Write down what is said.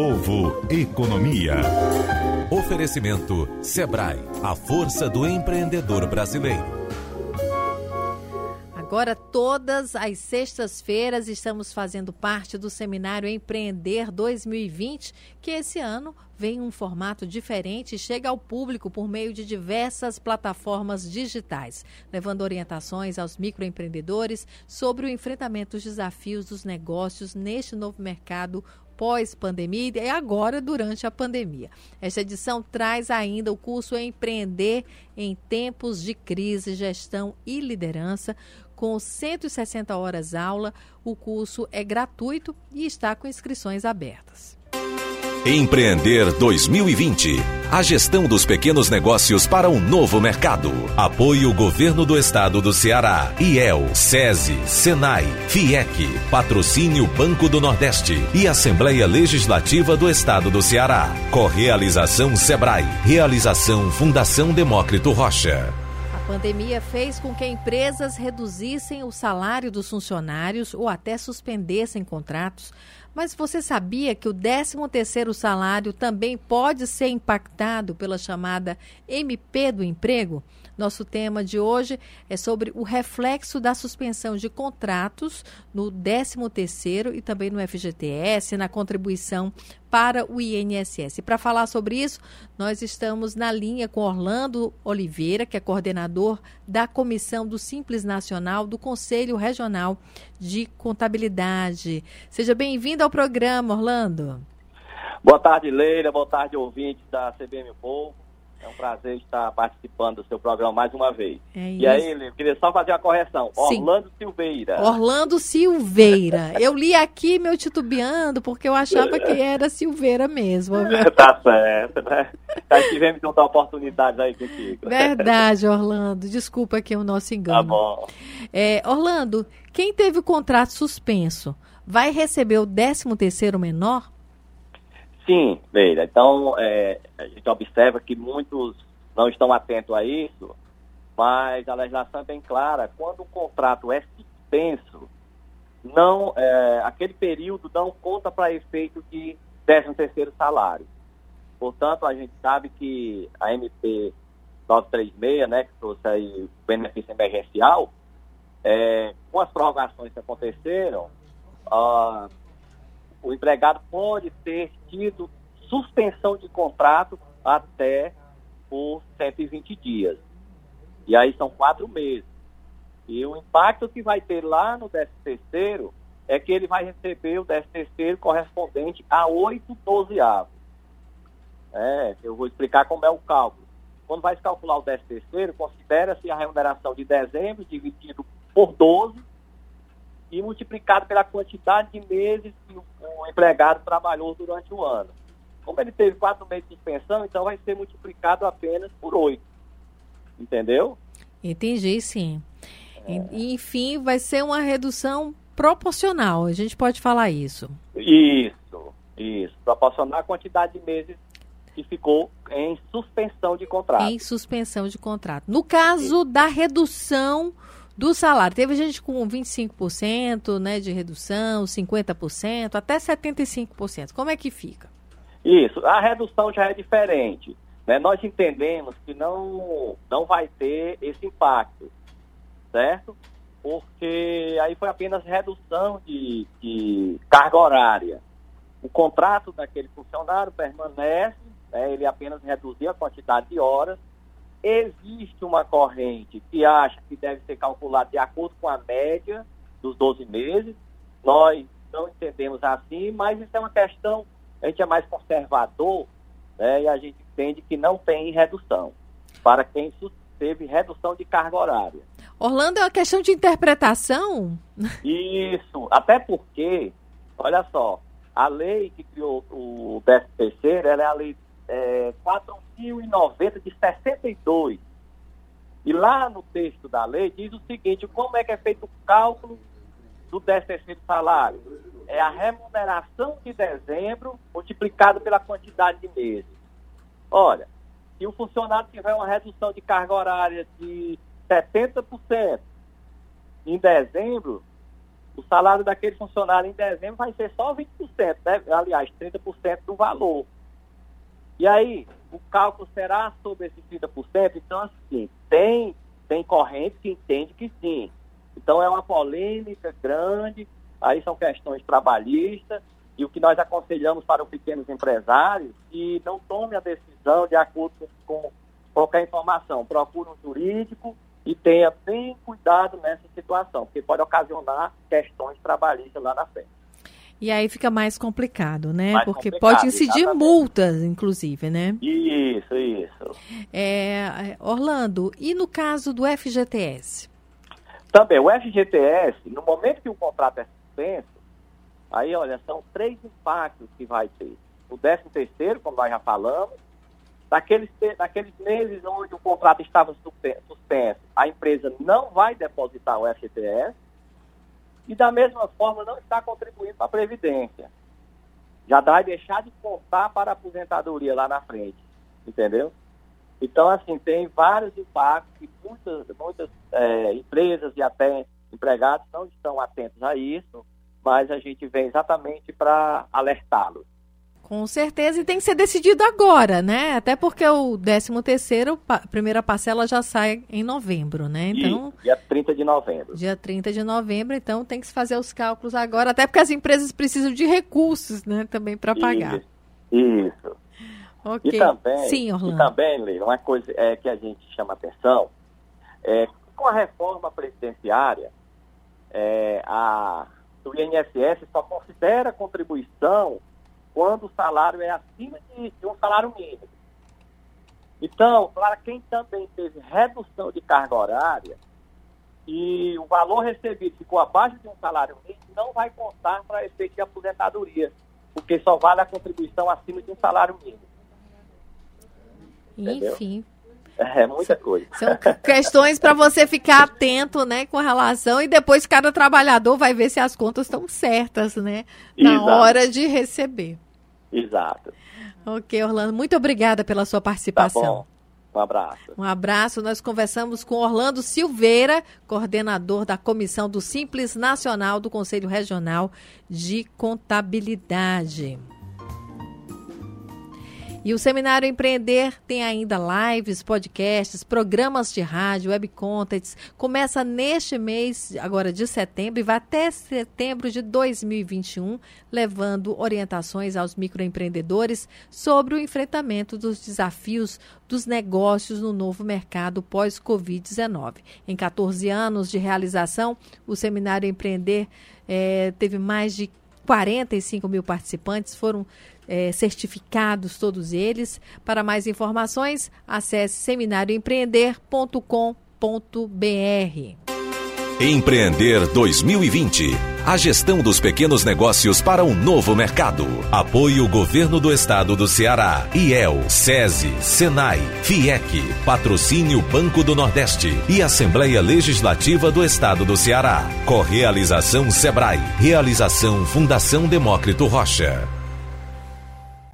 Povo Economia. Oferecimento Sebrae, a força do empreendedor brasileiro. Agora, todas as sextas-feiras, estamos fazendo parte do seminário Empreender 2020, que esse ano vem em um formato diferente e chega ao público por meio de diversas plataformas digitais, levando orientações aos microempreendedores sobre o enfrentamento dos desafios dos negócios neste novo mercado pós-pandemia e agora durante a pandemia. Esta edição traz ainda o curso Empreender em Tempos de Crise, Gestão e Liderança, com 160 horas aula. O curso é gratuito e está com inscrições abertas. Empreender 2020. A gestão dos pequenos negócios para um novo mercado. Apoio Governo do Estado do Ceará, IEL, SESI, SENAI, FIEC, Patrocínio Banco do Nordeste e Assembleia Legislativa do Estado do Ceará. Correalização Sebrae. Realização Fundação Demócrito Rocha pandemia fez com que empresas reduzissem o salário dos funcionários ou até suspendessem contratos. Mas você sabia que o 13º salário também pode ser impactado pela chamada MP do emprego? Nosso tema de hoje é sobre o reflexo da suspensão de contratos no 13º e também no FGTS, na contribuição para o INSS. Para falar sobre isso, nós estamos na linha com Orlando Oliveira, que é coordenador da Comissão do Simples Nacional do Conselho Regional de Contabilidade. Seja bem-vindo ao programa, Orlando. Boa tarde, Leila. Boa tarde, ouvintes da CBM Povo. É um prazer estar participando do seu programa mais uma vez. É e aí, eu queria só fazer a correção. Sim. Orlando Silveira. Orlando Silveira. Eu li aqui meu titubeando porque eu achava que era Silveira mesmo. tá certo, né? Já tivemos outra oportunidade aí contigo. Verdade, Orlando. Desculpa aqui o nosso engano. Tá bom. É, Orlando, quem teve o contrato suspenso vai receber o 13 terceiro menor? Sim, veja. Então, é, a gente observa que muitos não estão atentos a isso, mas a legislação é bem clara. Quando um contrato é suspenso, não, é, aquele período não conta para efeito de 13 terceiro salário. Portanto, a gente sabe que a MP 936, né, que trouxe aí o benefício emergencial, é, com as prorrogações que aconteceram, uh, o empregado pode ter tido suspensão de contrato até por 120 dias. E aí são quatro meses. E o impacto que vai ter lá no 13 terceiro é que ele vai receber o 13 terceiro correspondente a 8 dozeavos. É, eu vou explicar como é o cálculo. Quando vai se calcular o 13 terceiro, considera-se a remuneração de dezembro dividido por 12 e multiplicado pela quantidade de meses que o, o empregado trabalhou durante o ano. Como ele teve quatro meses de suspensão, então vai ser multiplicado apenas por oito. Entendeu? Entendi, sim. É. Enfim, vai ser uma redução proporcional, a gente pode falar isso. Isso, isso. Proporcional à quantidade de meses que ficou em suspensão de contrato. Em suspensão de contrato. No caso da redução do salário. Teve gente com 25% né, de redução, 50%, até 75%. Como é que fica? Isso, a redução já é diferente. Né? Nós entendemos que não, não vai ter esse impacto, certo? Porque aí foi apenas redução de, de carga horária. O contrato daquele funcionário permanece, né? ele apenas reduziu a quantidade de horas, Existe uma corrente que acha que deve ser calculado de acordo com a média dos 12 meses. Nós não entendemos assim, mas isso é uma questão, a gente é mais conservador, né, e a gente entende que não tem redução para quem teve redução de carga horária. Orlando, é uma questão de interpretação? Isso, até porque, olha só, a lei que criou o 13 terceiro, ela é a lei é, 4.090 de 62. E lá no texto da lei diz o seguinte, como é que é feito o cálculo do 13 salário? É a remuneração de dezembro multiplicado pela quantidade de meses. Olha, se o funcionário tiver uma redução de carga horária de 70% em dezembro, o salário daquele funcionário em dezembro vai ser só 20%, né? aliás, 30% do valor. E aí, o cálculo será sobre esses 30%? Então, assim, tem, tem corrente que entende que sim. Então, é uma polêmica grande, aí são questões trabalhistas, e o que nós aconselhamos para os pequenos empresários, que não tome a decisão de acordo com qualquer informação. Procure um jurídico e tenha bem cuidado nessa situação, porque pode ocasionar questões trabalhistas lá na frente. E aí fica mais complicado, né? Mais porque pode incidir exatamente. multas, inclusive, né? Isso, isso. É, Orlando, e no caso do FGTS? Também, o FGTS, no momento que o contrato é suspenso, aí, olha, são três impactos que vai ter. O décimo terceiro, como nós já falamos, Naqueles, naqueles meses onde o contrato estava suspenso, a empresa não vai depositar o FGTS e, da mesma forma, não está contribuindo para a Previdência. Já vai deixar de contar para a aposentadoria lá na frente, entendeu? Então, assim, tem vários impactos que muitas, muitas é, empresas e até empregados não estão atentos a isso, mas a gente vem exatamente para alertá-los. Com certeza, e tem que ser decidido agora, né? Até porque o 13 terceiro, a primeira parcela já sai em novembro, né? Então, Isso, dia 30 de novembro. Dia 30 de novembro, então tem que se fazer os cálculos agora, até porque as empresas precisam de recursos, né, também para pagar. Isso. Isso. Ok. E também, Sim, Orlando. E também, Leila, uma coisa é, que a gente chama atenção, é com a reforma presidenciária, é, a, o INSS só considera a contribuição quando o salário é acima de, de um salário mínimo. Então, para quem também teve redução de carga horária e o valor recebido ficou abaixo de um salário mínimo, não vai contar para efeito de aposentadoria, porque só vale a contribuição acima de um salário mínimo. Entendeu? Enfim. É muita coisa. São questões para você ficar atento, né, com relação e depois cada trabalhador vai ver se as contas estão certas, né, na Exato. hora de receber. Exato. Ok, Orlando, muito obrigada pela sua participação. Tá bom. Um abraço. Um abraço. Nós conversamos com Orlando Silveira, coordenador da Comissão do Simples Nacional do Conselho Regional de Contabilidade. E o Seminário Empreender tem ainda lives, podcasts, programas de rádio, web contents. Começa neste mês, agora de setembro, e vai até setembro de 2021, levando orientações aos microempreendedores sobre o enfrentamento dos desafios dos negócios no novo mercado pós-Covid-19. Em 14 anos de realização, o Seminário Empreender eh, teve mais de 45 mil participantes, foram é, certificados todos eles. Para mais informações, acesse seminarioempreender.com.br. Empreender 2020. A gestão dos pequenos negócios para um novo mercado. Apoio Governo do Estado do Ceará. IEL, SESI, SENAI, FIEC. Patrocínio Banco do Nordeste e Assembleia Legislativa do Estado do Ceará. Correalização Sebrae. Realização Fundação Demócrito Rocha.